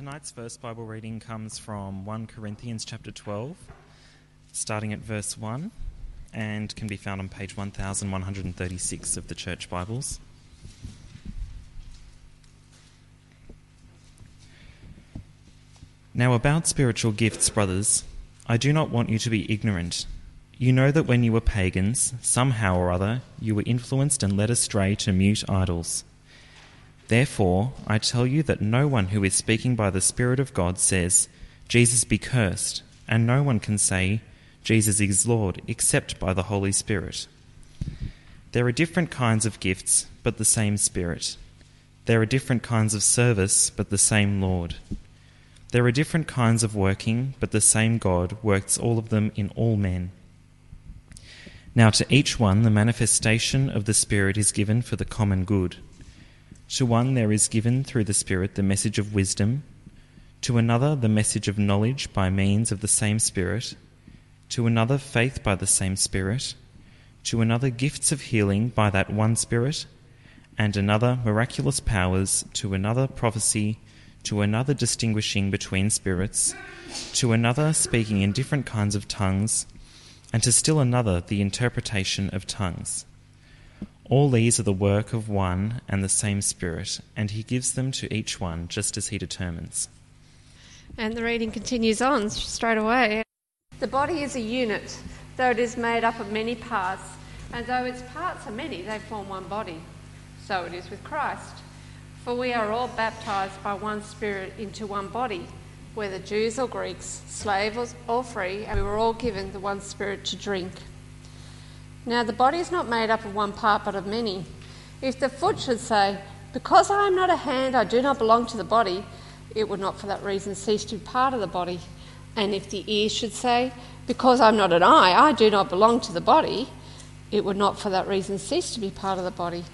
Tonight's first Bible reading comes from 1 Corinthians chapter 12, starting at verse 1, and can be found on page 1136 of the Church Bibles. Now, about spiritual gifts, brothers, I do not want you to be ignorant. You know that when you were pagans, somehow or other, you were influenced and led astray to mute idols. Therefore, I tell you that no one who is speaking by the Spirit of God says, Jesus be cursed, and no one can say, Jesus is Lord, except by the Holy Spirit. There are different kinds of gifts, but the same Spirit. There are different kinds of service, but the same Lord. There are different kinds of working, but the same God works all of them in all men. Now, to each one, the manifestation of the Spirit is given for the common good. To one there is given through the Spirit the message of wisdom, to another the message of knowledge by means of the same Spirit, to another faith by the same Spirit, to another gifts of healing by that one Spirit, and another miraculous powers, to another prophecy, to another distinguishing between spirits, to another speaking in different kinds of tongues, and to still another the interpretation of tongues. All these are the work of one and the same Spirit, and He gives them to each one just as He determines. And the reading continues on straight away. The body is a unit, though it is made up of many parts, and though its parts are many, they form one body. So it is with Christ. For we are all baptized by one Spirit into one body, whether Jews or Greeks, slaves or free, and we were all given the one Spirit to drink. Now, the body is not made up of one part but of many. If the foot should say, Because I am not a hand, I do not belong to the body, it would not for that reason cease to be part of the body. And if the ear should say, Because I'm not an eye, I do not belong to the body, it would not for that reason cease to be part of the body.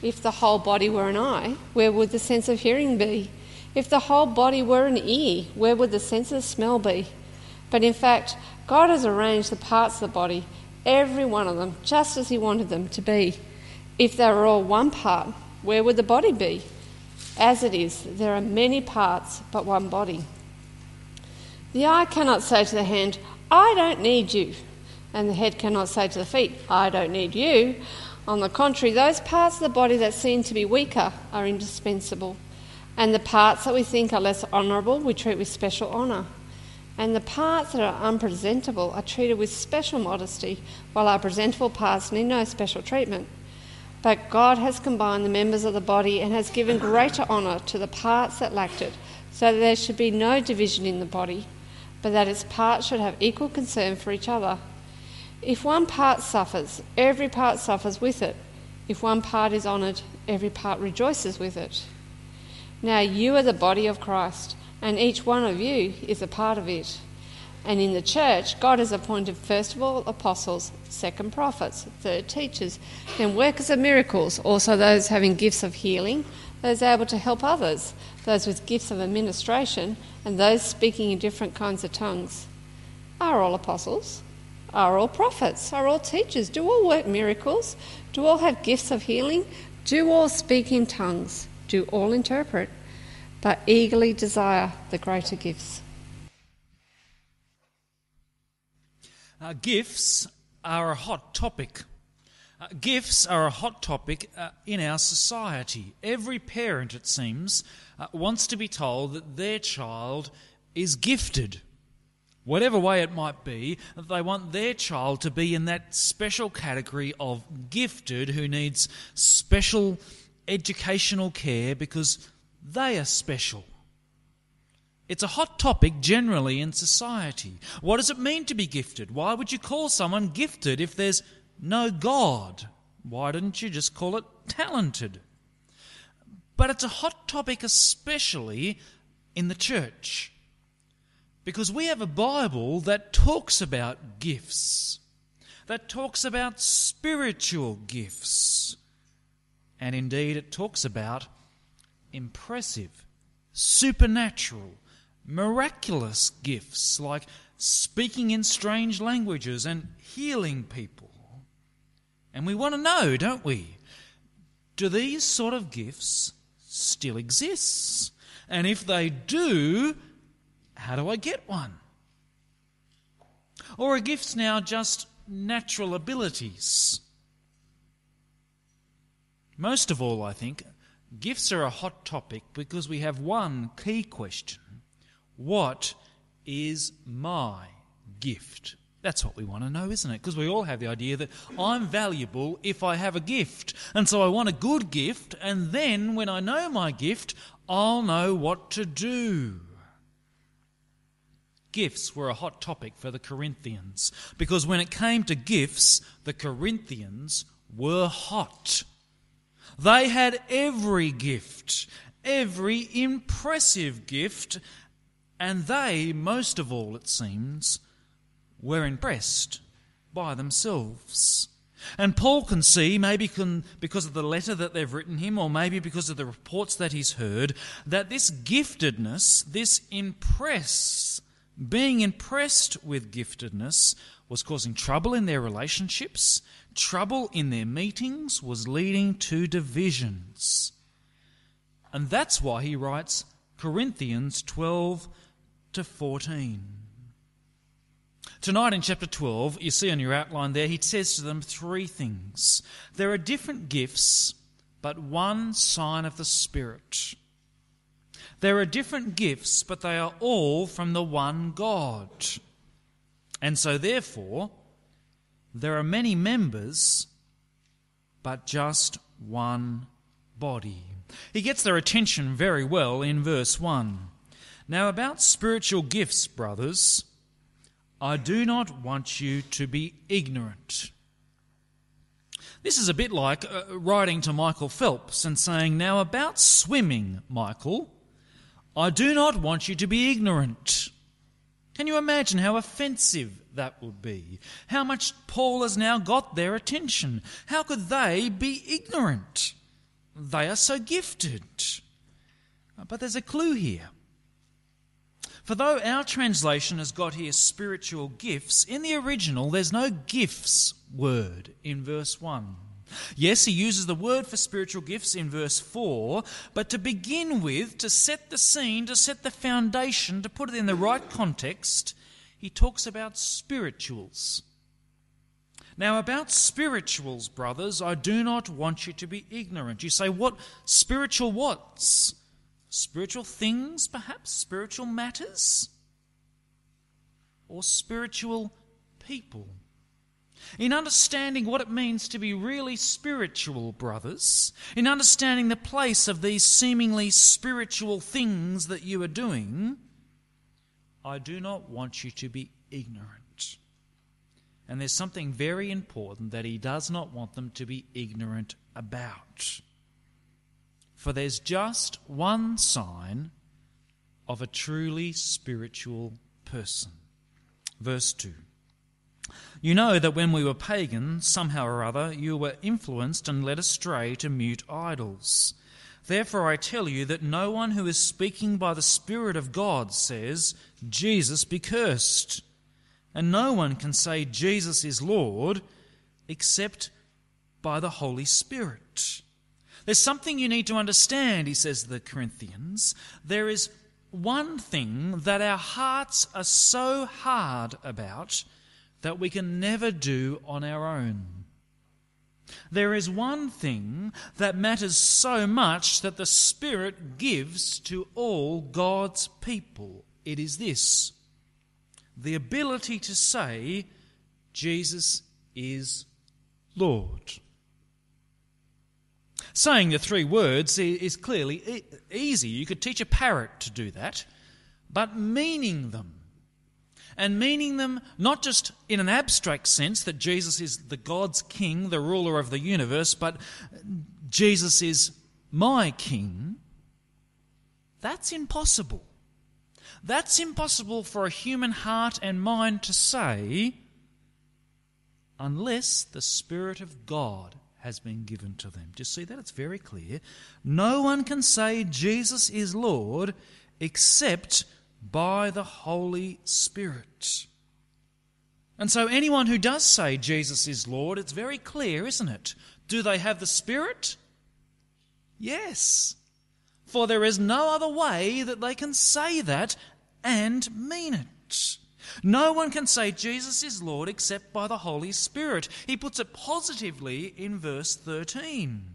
If the whole body were an eye, where would the sense of hearing be? If the whole body were an ear, where would the sense of smell be? But in fact, God has arranged the parts of the body every one of them, just as He wanted them to be. If they were all one part, where would the body be? As it is, there are many parts, but one body. The eye cannot say to the hand, I don't need you. And the head cannot say to the feet, I don't need you. On the contrary, those parts of the body that seem to be weaker are indispensable. And the parts that we think are less honourable, we treat with special honour and the parts that are unpresentable are treated with special modesty, while our presentable parts need no special treatment. But God has combined the members of the body and has given greater honour to the parts that lacked it, so that there should be no division in the body, but that its parts should have equal concern for each other. If one part suffers, every part suffers with it. If one part is honoured, every part rejoices with it. Now you are the body of Christ and each one of you is a part of it. And in the church, God has appointed first of all apostles, second prophets, third teachers, then workers of miracles, also those having gifts of healing, those able to help others, those with gifts of administration, and those speaking in different kinds of tongues. Are all apostles? Are all prophets? Are all teachers? Do all work miracles? Do all have gifts of healing? Do all speak in tongues? Do all interpret? But eagerly desire the greater gifts. Uh, gifts are a hot topic. Uh, gifts are a hot topic uh, in our society. Every parent, it seems, uh, wants to be told that their child is gifted. Whatever way it might be, they want their child to be in that special category of gifted who needs special educational care because they are special. It's a hot topic generally in society. What does it mean to be gifted? Why would you call someone gifted if there's no God? Why didn't you just call it talented? But it's a hot topic, especially in the church. Because we have a Bible that talks about gifts, that talks about spiritual gifts. And indeed, it talks about impressive, supernatural, miraculous gifts like speaking in strange languages and healing people. And we want to know, don't we? Do these sort of gifts still exist? And if they do, how do I get one? Or are gifts now just natural abilities? Most of all, I think, gifts are a hot topic because we have one key question What is my gift? That's what we want to know, isn't it? Because we all have the idea that I'm valuable if I have a gift. And so I want a good gift, and then when I know my gift, I'll know what to do. Gifts were a hot topic for the Corinthians because when it came to gifts, the Corinthians were hot. They had every gift, every impressive gift, and they, most of all, it seems, were impressed by themselves. And Paul can see, maybe can, because of the letter that they've written him, or maybe because of the reports that he's heard, that this giftedness, this impress, being impressed with giftedness, was causing trouble in their relationships, trouble in their meetings, was leading to divisions. And that's why he writes Corinthians 12 to 14. Tonight in chapter 12, you see on your outline there, he says to them three things. There are different gifts, but one sign of the Spirit. There are different gifts, but they are all from the one God. And so, therefore, there are many members, but just one body. He gets their attention very well in verse 1. Now, about spiritual gifts, brothers, I do not want you to be ignorant. This is a bit like uh, writing to Michael Phelps and saying, Now, about swimming, Michael, I do not want you to be ignorant. Can you imagine how offensive that would be? How much Paul has now got their attention? How could they be ignorant? They are so gifted. Uh, but there's a clue here. For though our translation has got here spiritual gifts, in the original there's no gifts word in verse 1. Yes, he uses the word for spiritual gifts in verse 4, but to begin with, to set the scene, to set the foundation, to put it in the right context, he talks about spirituals. Now, about spirituals, brothers, I do not want you to be ignorant. You say, what? Spiritual what's? Spiritual things, perhaps? Spiritual matters? Or spiritual people? In understanding what it means to be really spiritual, brothers, in understanding the place of these seemingly spiritual things that you are doing, I do not want you to be ignorant. And there's something very important that he does not want them to be ignorant about. For there's just one sign of a truly spiritual person. Verse 2. You know that when we were pagans, somehow or other, you were influenced and led astray to mute idols. Therefore, I tell you that no one who is speaking by the Spirit of God says, Jesus be cursed. And no one can say, Jesus is Lord, except by the Holy Spirit. There's something you need to understand, he says to the Corinthians. There is one thing that our hearts are so hard about that we can never do on our own. There is one thing that matters so much that the Spirit gives to all God's people. It is this the ability to say, Jesus is Lord. Saying the three words is clearly easy. You could teach a parrot to do that. But meaning them, and meaning them not just in an abstract sense that Jesus is the God's king, the ruler of the universe, but Jesus is my king, that's impossible. That's impossible for a human heart and mind to say unless the Spirit of God has been given to them. Do you see that? It's very clear. No one can say Jesus is Lord except by the Holy Spirit. And so, anyone who does say Jesus is Lord, it's very clear, isn't it? Do they have the Spirit? Yes. For there is no other way that they can say that and mean it. No one can say Jesus is Lord except by the Holy Spirit. He puts it positively in verse 13.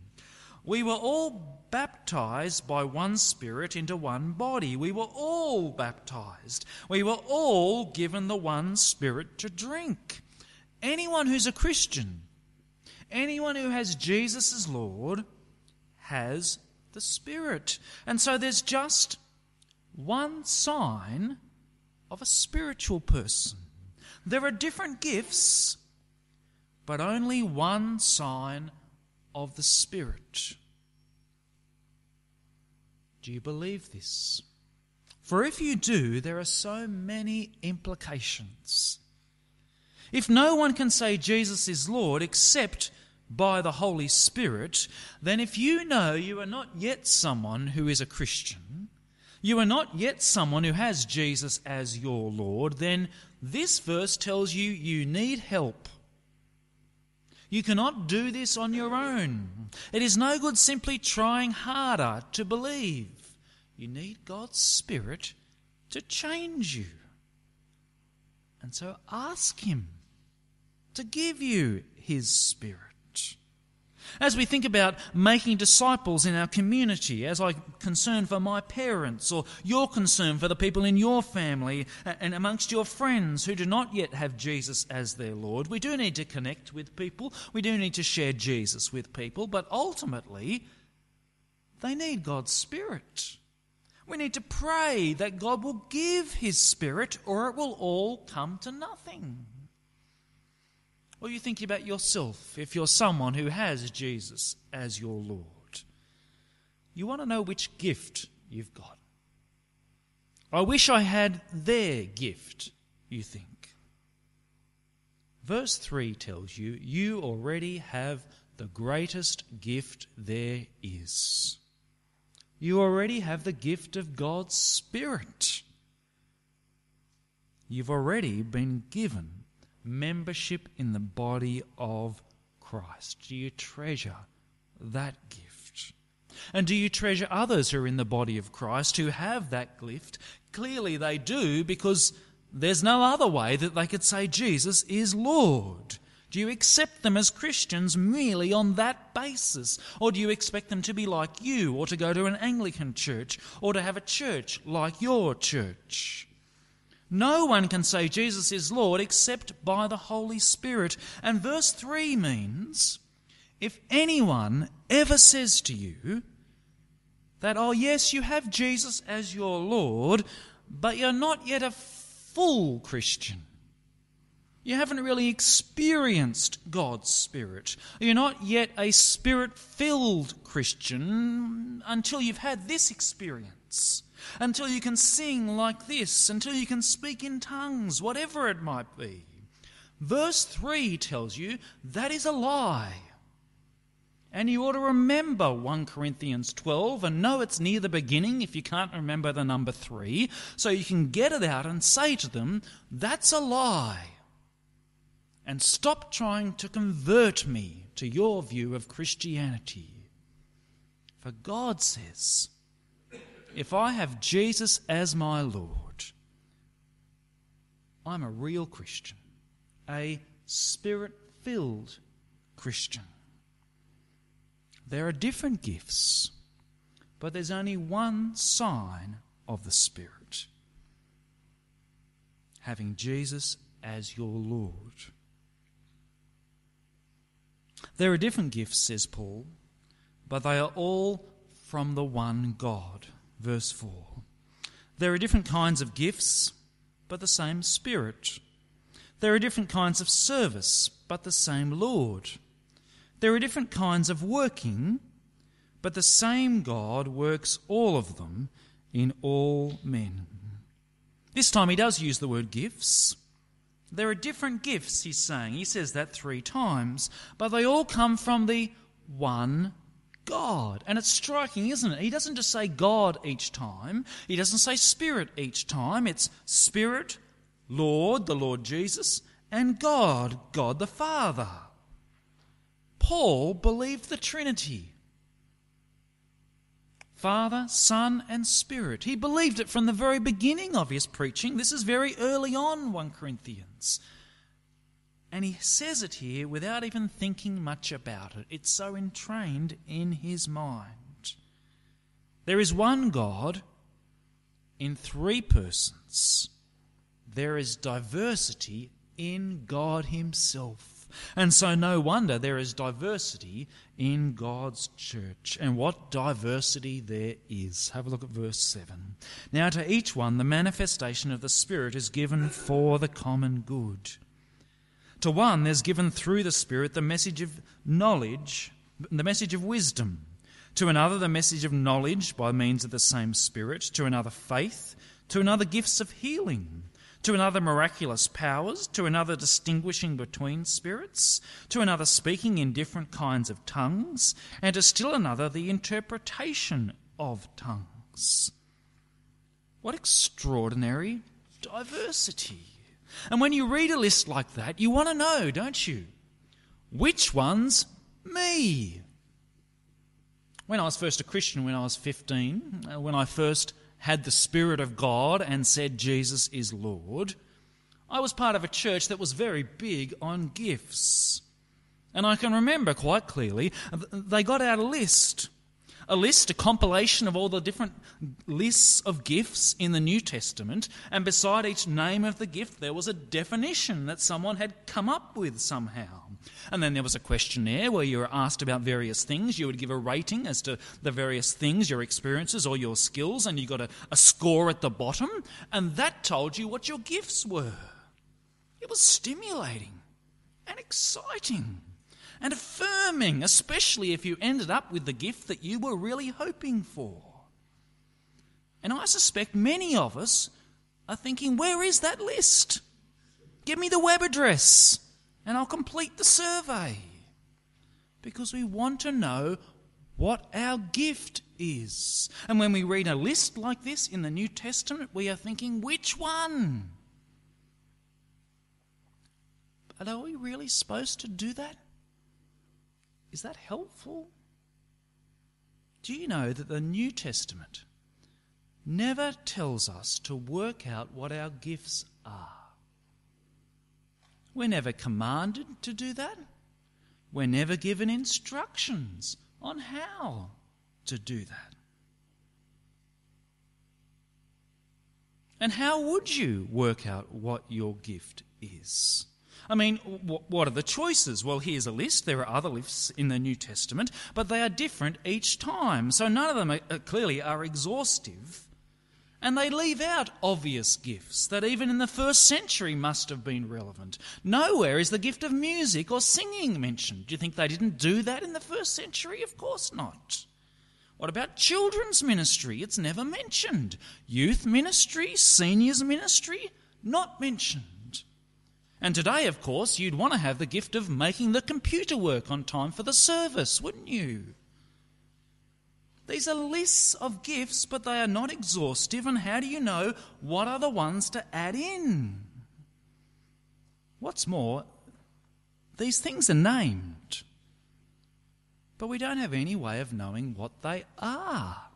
We were all baptized by one Spirit into one body. We were all baptized. We were all given the one Spirit to drink. Anyone who's a Christian, anyone who has Jesus as Lord, has the Spirit. And so there's just one sign of a spiritual person. There are different gifts, but only one sign of the Spirit. Do you believe this? For if you do, there are so many implications. If no one can say Jesus is Lord except by the Holy Spirit, then if you know you are not yet someone who is a Christian, you are not yet someone who has Jesus as your Lord, then this verse tells you you need help. You cannot do this on your own. It is no good simply trying harder to believe. You need God's Spirit to change you. And so ask Him to give you His Spirit. As we think about making disciples in our community, as I concern for my parents, or your concern for the people in your family and amongst your friends who do not yet have Jesus as their Lord, we do need to connect with people. We do need to share Jesus with people, but ultimately, they need God's Spirit. We need to pray that God will give His Spirit, or it will all come to nothing. Or you think about yourself if you're someone who has Jesus as your Lord. You want to know which gift you've got. I wish I had their gift, you think. Verse 3 tells you you already have the greatest gift there is. You already have the gift of God's Spirit. You've already been given membership in the body of Christ? Do you treasure that gift? And do you treasure others who are in the body of Christ who have that gift? Clearly they do because there's no other way that they could say Jesus is Lord. Do you accept them as Christians merely on that basis? Or do you expect them to be like you, or to go to an Anglican church, or to have a church like your church? No one can say Jesus is Lord except by the Holy Spirit. And verse 3 means if anyone ever says to you that, oh, yes, you have Jesus as your Lord, but you're not yet a full Christian. You haven't really experienced God's Spirit. You're not yet a spirit filled Christian until you've had this experience until you can sing like this, until you can speak in tongues, whatever it might be. Verse 3 tells you that is a lie. And you ought to remember 1 Corinthians 12 and know it's near the beginning if you can't remember the number 3, so you can get it out and say to them, That's a lie. And stop trying to convert me to your view of Christianity. For God says, if I have Jesus as my Lord, I'm a real Christian, a spirit filled Christian. There are different gifts, but there's only one sign of the Spirit having Jesus as your Lord. There are different gifts, says Paul, but they are all from the one God verse 4. There are different kinds of gifts, but the same Spirit. There are different kinds of service, but the same Lord. There are different kinds of working, but the same God works all of them in all men. This time he does use the word gifts. There are different gifts, he's saying. He says that three times, but they all come from the one God. And it's striking, isn't it? He doesn't just say God each time, he doesn't say Spirit each time. It's Spirit, Lord, the Lord Jesus, and God, God the Father. Paul believed the Trinity. Father, Son, and Spirit. He believed it from the very beginning of his preaching. This is very early on, 1 Corinthians. And he says it here without even thinking much about it. It's so entrained in his mind. There is one God in three persons. There is diversity in God Himself. And so, no wonder there is diversity in God's church. And what diversity there is. Have a look at verse 7. Now, to each one, the manifestation of the Spirit is given for the common good. To one, there's given through the Spirit the message of knowledge, the message of wisdom. To another, the message of knowledge by means of the same Spirit. To another, faith. To another, gifts of healing. To another, miraculous powers. To another, distinguishing between spirits. To another, speaking in different kinds of tongues. And to still another, the interpretation of tongues. What extraordinary diversity! And when you read a list like that, you want to know, don't you? Which one's me? When I was first a Christian, when I was 15, uh, when I first had the Spirit of God and said Jesus is Lord, I was part of a church that was very big on gifts. And I can remember quite clearly, they got out a list a list, a compilation of all the different lists of gifts in the New Testament, and beside each name of the gift, there was a definition that someone had come up with somehow. And then there was a questionnaire where you were asked about various things. You would give a rating as to the various things, your experiences, or your skills, and you got a, a score at the bottom, and that told you what your gifts were. It was stimulating and exciting and affirming, especially if you ended up with the gift that you were really hoping for. And I suspect many of us are thinking, where is that list? Give me the web address and I'll complete the survey. Because we want to know what our gift is. And when we read a list like this in the New Testament, we are thinking, which one? But are we really supposed to do that? Is that helpful? Do you know that the New Testament never tells us to work out what our gifts are? We're never commanded to do that. We're never given instructions on how to do that. And how would you work out what your gift is? I mean, what are the choices? Well, here's a list. There are other lists in the New Testament, but they are different each time. So none of them are, uh, clearly are exhaustive. And they leave out obvious gifts that even in the first century must have been relevant. Nowhere is the gift of music or singing mentioned. Do you think they didn't do that in the first century? Of course not. What about children's ministry? It's never mentioned. Youth ministry, seniors ministry, not mentioned. And today, of course, you'd want to have the gift of making the computer work on time for the service, wouldn't you? These are lists of gifts, but they are not exhaustive. And how do you know what are the ones to add in? What's more, these things are named, but we don't have any way of knowing what they are.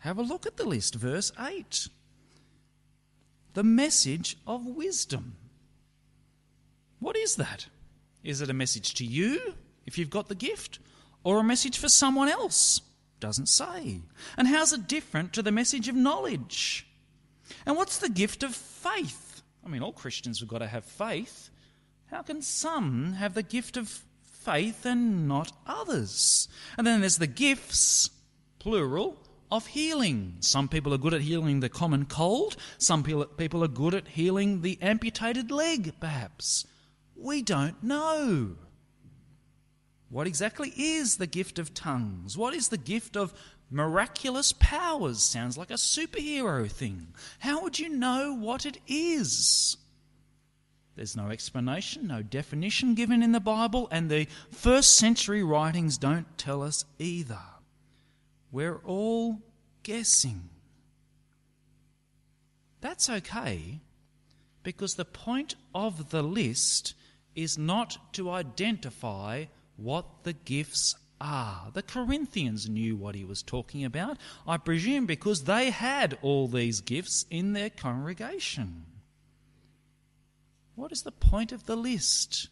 Have a look at the list, verse 8. The message of wisdom. What is that? Is it a message to you, if you've got the gift, or a message for someone else? Doesn't say. And how's it different to the message of knowledge? And what's the gift of faith? I mean, all Christians have got to have faith. How can some have the gift of faith and not others? And then there's the gifts, plural, of healing. Some people are good at healing the common cold, some people are good at healing the amputated leg, perhaps. We don't know. What exactly is the gift of tongues? What is the gift of miraculous powers? Sounds like a superhero thing. How would you know what it is? There's no explanation, no definition given in the Bible, and the first century writings don't tell us either. We're all guessing. That's okay because the point of the list is not to identify what the gifts are. The Corinthians knew what he was talking about, I presume, because they had all these gifts in their congregation. What is the point of the list?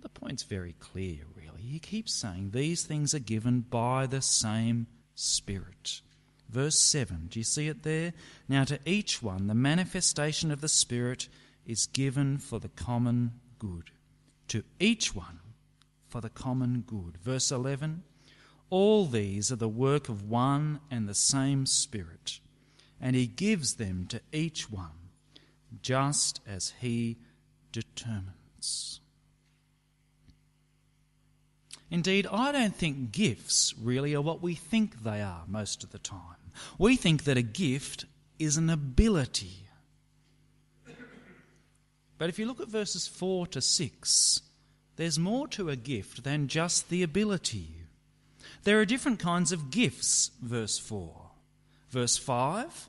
The point's very clear, really. He keeps saying these things are given by the same Spirit. Verse 7, do you see it there? Now, to each one, the manifestation of the Spirit is given for the common good. To each one, for the common good. Verse 11, all these are the work of one and the same Spirit, and He gives them to each one, just as He determines. Indeed, I don't think gifts really are what we think they are most of the time. We think that a gift is an ability. But if you look at verses 4 to 6, there's more to a gift than just the ability. There are different kinds of gifts, verse 4. Verse 5,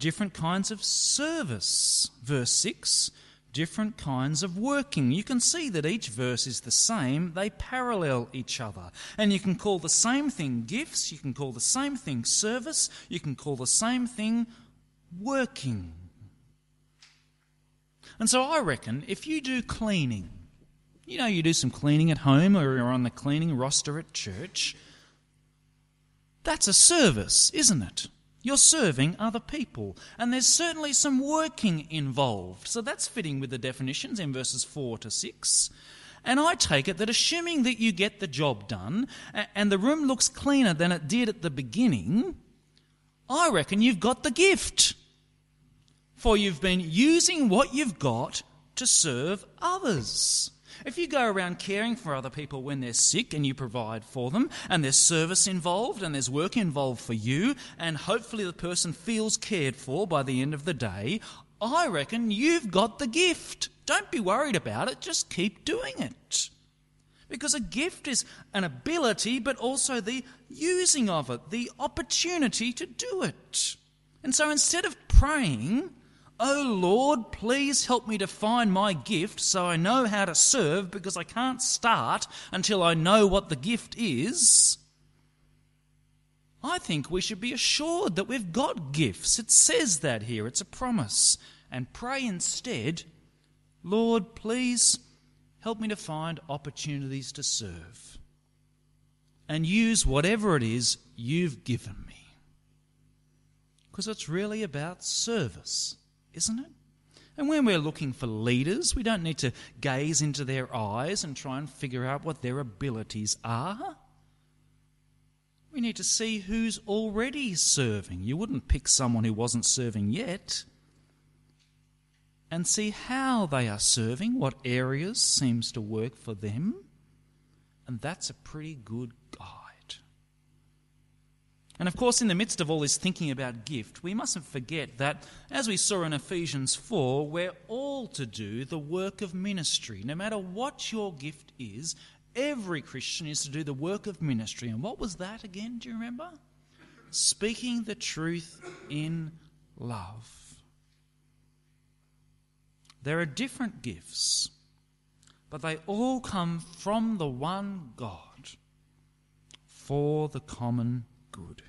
different kinds of service. Verse 6, different kinds of working. You can see that each verse is the same, they parallel each other. And you can call the same thing gifts, you can call the same thing service, you can call the same thing working. And so I reckon if you do cleaning, you know, you do some cleaning at home or you're on the cleaning roster at church, that's a service, isn't it? You're serving other people. And there's certainly some working involved. So that's fitting with the definitions in verses 4 to 6. And I take it that assuming that you get the job done and the room looks cleaner than it did at the beginning, I reckon you've got the gift. For you've been using what you've got to serve others. If you go around caring for other people when they're sick and you provide for them, and there's service involved and there's work involved for you, and hopefully the person feels cared for by the end of the day, I reckon you've got the gift. Don't be worried about it, just keep doing it. Because a gift is an ability, but also the using of it, the opportunity to do it. And so instead of praying, Oh Lord, please help me to find my gift so I know how to serve because I can't start until I know what the gift is. I think we should be assured that we've got gifts. It says that here, it's a promise. And pray instead, Lord, please help me to find opportunities to serve and use whatever it is you've given me. Because it's really about service isn't it? And when we're looking for leaders, we don't need to gaze into their eyes and try and figure out what their abilities are. We need to see who's already serving. You wouldn't pick someone who wasn't serving yet. And see how they are serving, what areas seems to work for them. And that's a pretty good guide. And of course, in the midst of all this thinking about gift, we mustn't forget that, as we saw in Ephesians 4, we're all to do the work of ministry. No matter what your gift is, every Christian is to do the work of ministry. And what was that again? Do you remember? Speaking the truth in love. There are different gifts, but they all come from the one God for the common good.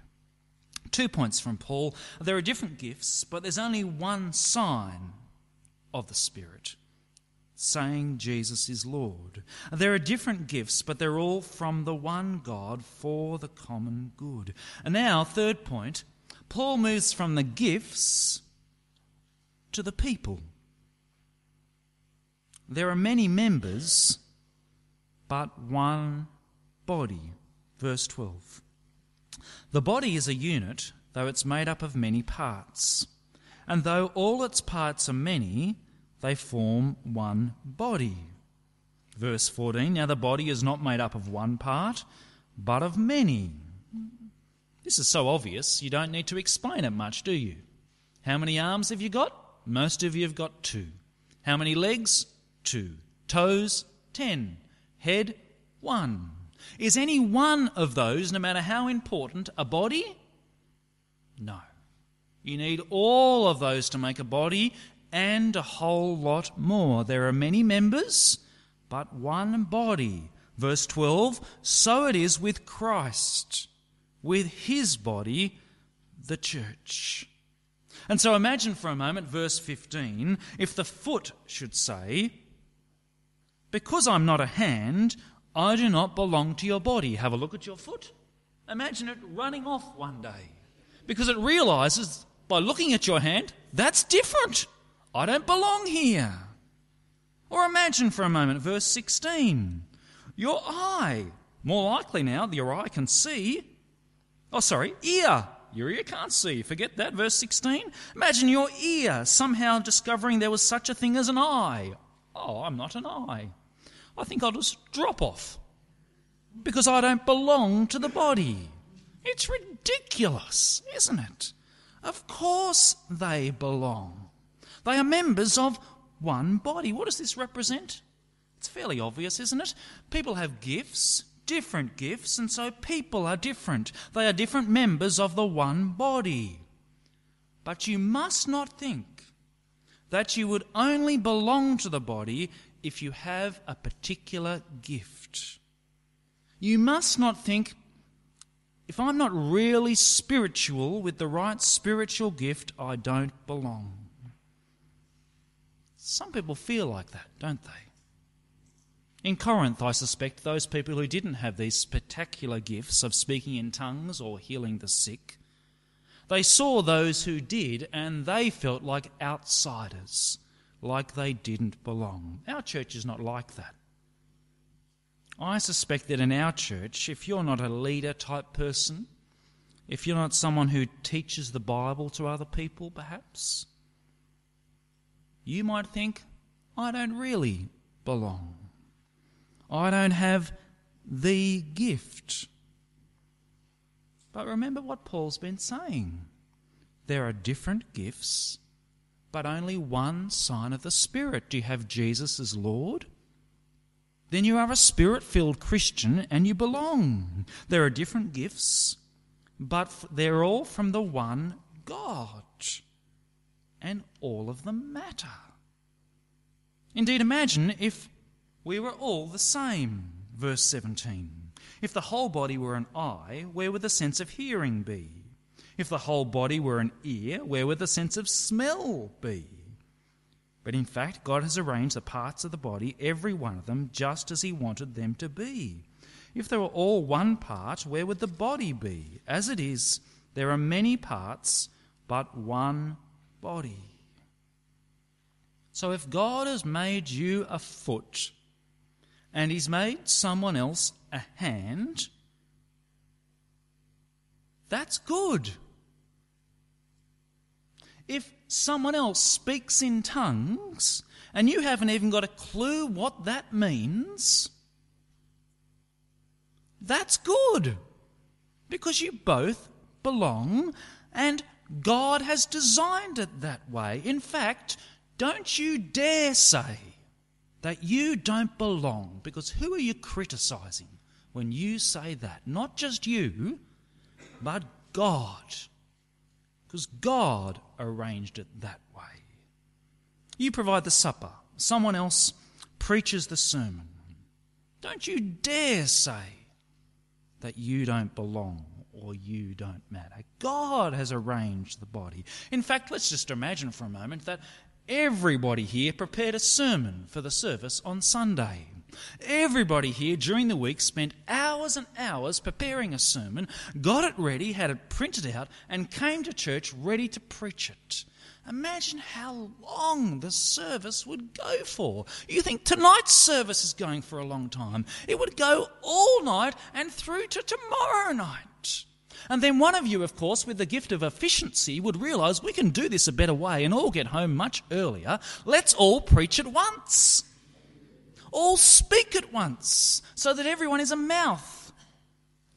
Two points from Paul. There are different gifts, but there's only one sign of the Spirit saying Jesus is Lord. There are different gifts, but they're all from the one God for the common good. And now, third point, Paul moves from the gifts to the people. There are many members, but one body. Verse 12. The body is a unit, though it's made up of many parts. And though all its parts are many, they form one body. Verse 14 Now the body is not made up of one part, but of many. This is so obvious, you don't need to explain it much, do you? How many arms have you got? Most of you have got two. How many legs? Two. Toes? Ten. Head? One. Is any one of those, no matter how important, a body? No. You need all of those to make a body and a whole lot more. There are many members, but one body. Verse 12 So it is with Christ, with his body, the church. And so imagine for a moment, verse 15, if the foot should say, Because I'm not a hand, I do not belong to your body. Have a look at your foot. Imagine it running off one day because it realizes by looking at your hand, that's different. I don't belong here. Or imagine for a moment, verse 16, your eye. More likely now, your eye can see. Oh, sorry, ear. Your ear can't see. Forget that, verse 16. Imagine your ear somehow discovering there was such a thing as an eye. Oh, I'm not an eye. I think I'll just drop off because I don't belong to the body. It's ridiculous, isn't it? Of course they belong. They are members of one body. What does this represent? It's fairly obvious, isn't it? People have gifts, different gifts, and so people are different. They are different members of the one body. But you must not think that you would only belong to the body if you have a particular gift. You must not think, if I'm not really spiritual with the right spiritual gift, I don't belong. Some people feel like that, don't they? In Corinth, I suspect those people who didn't have these spectacular gifts of speaking in tongues or healing the sick, they saw those who did and they felt like outsiders, like they didn't belong. Our church is not like that. I suspect that in our church, if you're not a leader type person, if you're not someone who teaches the Bible to other people, perhaps, you might think, I don't really belong. I don't have the gift. But remember what Paul's been saying. There are different gifts, but only one sign of the Spirit. Do you have Jesus as Lord? Then you are a spirit filled Christian and you belong. There are different gifts, but they're all from the one God. And all of them matter. Indeed, imagine if we were all the same. Verse 17. If the whole body were an eye, where would the sense of hearing be? If the whole body were an ear, where would the sense of smell be? But in fact, God has arranged the parts of the body, every one of them, just as He wanted them to be. If they were all one part, where would the body be? As it is, there are many parts, but one body. So if God has made you a foot, and he's made someone else a hand, that's good. If someone else speaks in tongues and you haven't even got a clue what that means, that's good. Because you both belong and God has designed it that way. In fact, don't you dare say that you don't belong, because who are you criticizing when you say that? Not just you, but God. Because God arranged it that way. You provide the supper, someone else preaches the sermon. Don't you dare say that you don't belong or you don't matter. God has arranged the body. In fact, let's just imagine for a moment that Everybody here prepared a sermon for the service on Sunday. Everybody here during the week spent hours and hours preparing a sermon, got it ready, had it printed out, and came to church ready to preach it. Imagine how long the service would go for. You think tonight's service is going for a long time. It would go all night and through to tomorrow night. And then one of you, of course, with the gift of efficiency, would realize we can do this a better way and all get home much earlier. Let's all preach at once. All speak at once so that everyone is a mouth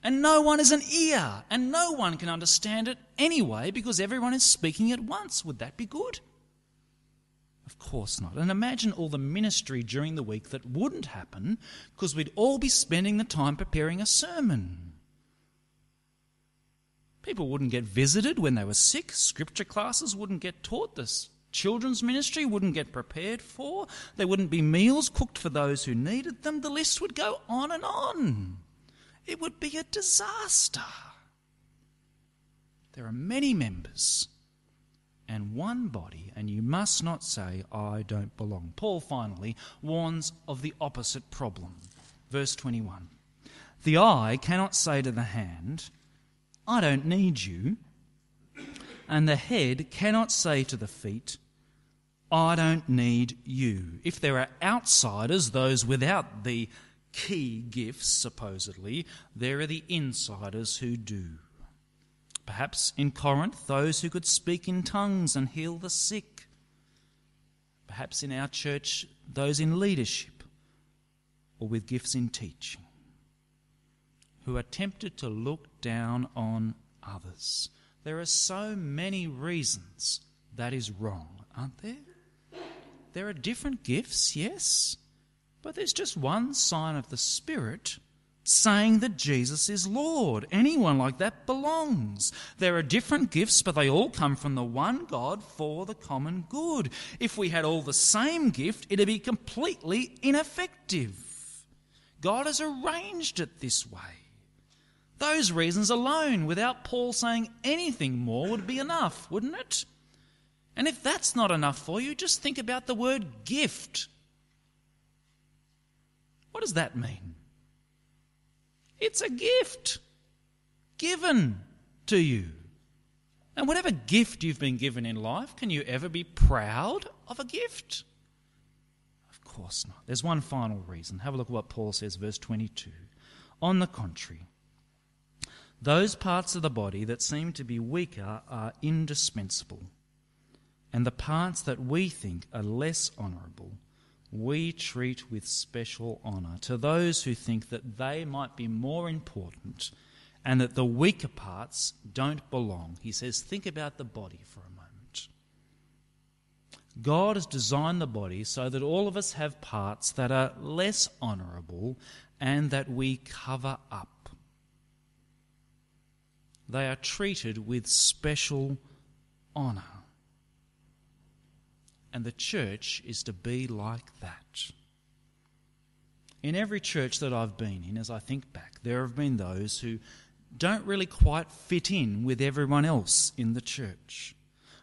and no one is an ear and no one can understand it anyway because everyone is speaking at once. Would that be good? Of course not. And imagine all the ministry during the week that wouldn't happen because we'd all be spending the time preparing a sermon. People wouldn't get visited when they were sick. Scripture classes wouldn't get taught. The children's ministry wouldn't get prepared for. There wouldn't be meals cooked for those who needed them. The list would go on and on. It would be a disaster. There are many members and one body, and you must not say, I don't belong. Paul finally warns of the opposite problem. Verse 21 The eye cannot say to the hand, I don't need you, and the head cannot say to the feet, I don't need you. If there are outsiders, those without the key gifts, supposedly, there are the insiders who do. Perhaps in Corinth, those who could speak in tongues and heal the sick. Perhaps in our church, those in leadership or with gifts in teaching who are tempted to look down on others. There are so many reasons that is wrong, aren't there? There are different gifts, yes, but there's just one sign of the Spirit saying that Jesus is Lord. Anyone like that belongs. There are different gifts, but they all come from the one God for the common good. If we had all the same gift, it'd be completely ineffective. God has arranged it this way. Those reasons alone, without Paul saying anything more, would be enough, wouldn't it? And if that's not enough for you, just think about the word gift. What does that mean? It's a gift given to you. And whatever gift you've been given in life, can you ever be proud of a gift? Of course not. There's one final reason. Have a look at what Paul says, verse 22. On the contrary, those parts of the body that seem to be weaker are indispensable, and the parts that we think are less honourable we treat with special honour to those who think that they might be more important and that the weaker parts don't belong. He says, think about the body for a moment. God has designed the body so that all of us have parts that are less honourable and that we cover up. They are treated with special honour. And the church is to be like that. In every church that I've been in, as I think back, there have been those who don't really quite fit in with everyone else in the church,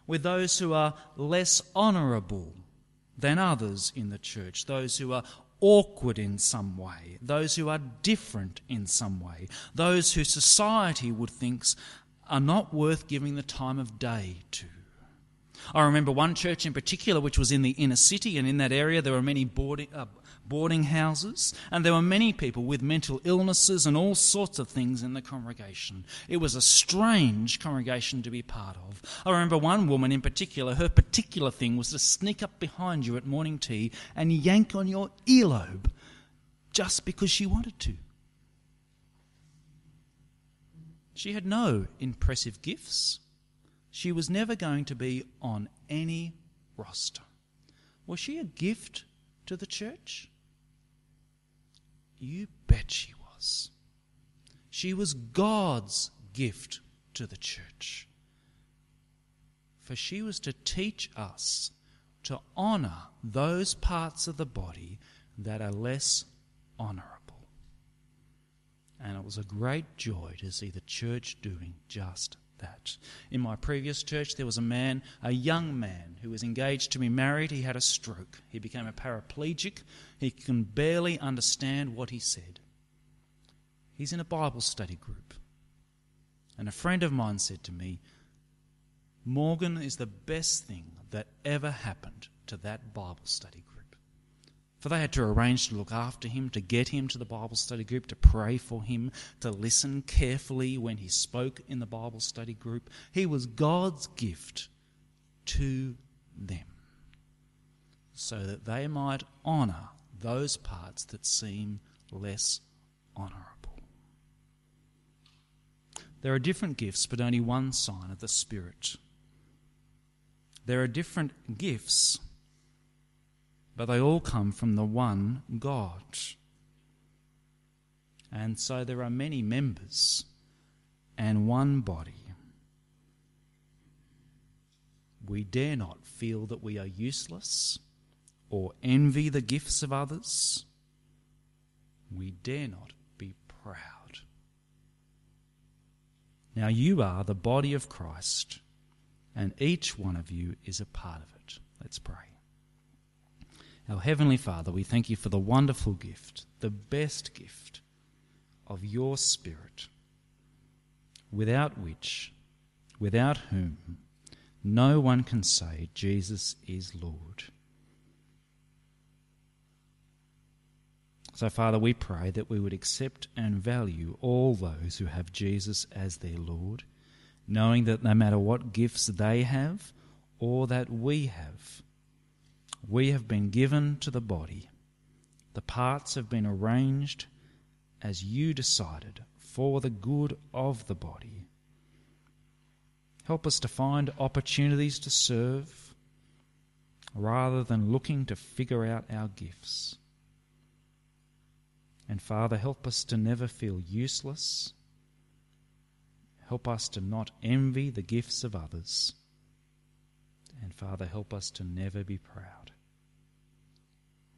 with those who are less honourable than others in the church, those who are awkward in some way, those who are different in some way, those who society would think are not worth giving the time of day to. I remember one church in particular, which was in the inner city, and in that area there were many boarding, uh, boarding houses, and there were many people with mental illnesses and all sorts of things in the congregation. It was a strange congregation to be part of. I remember one woman in particular, her particular thing was to sneak up behind you at morning tea and yank on your earlobe just because she wanted to. She had no impressive gifts. She was never going to be on any roster. Was she a gift to the church? You bet she was. She was God's gift to the church. For she was to teach us to honour those parts of the body that are less honourable. And it was a great joy to see the church doing just that. In my previous church, there was a man, a young man, who was engaged to be married. He had a stroke. He became a paraplegic. He can barely understand what he said. He's in a Bible study group. And a friend of mine said to me, Morgan is the best thing that ever happened to that Bible study group. For they had to arrange to look after him, to get him to the Bible study group, to pray for him, to listen carefully when he spoke in the Bible study group. He was God's gift to them so that they might honour those parts that seem less honourable. There are different gifts, but only one sign of the Spirit. There are different gifts but they all come from the one God. And so there are many members and one body We dare not feel that we are useless or envy the gifts of others. We dare not be proud. Now you are the body of Christ, and each one of you is a part of it. Let's pray. Our Heavenly Father, we thank you for the wonderful gift, the best gift of your Spirit, without which, without whom, no one can say Jesus is Lord. So, Father, we pray that we would accept and value all those who have Jesus as their Lord, knowing that no matter what gifts they have or that we have, we have been given to the body. The parts have been arranged as you decided for the good of the body. Help us to find opportunities to serve rather than looking to figure out our gifts. And Father, help us to never feel useless. Help us to not envy the gifts of others. And Father, help us to never be proud.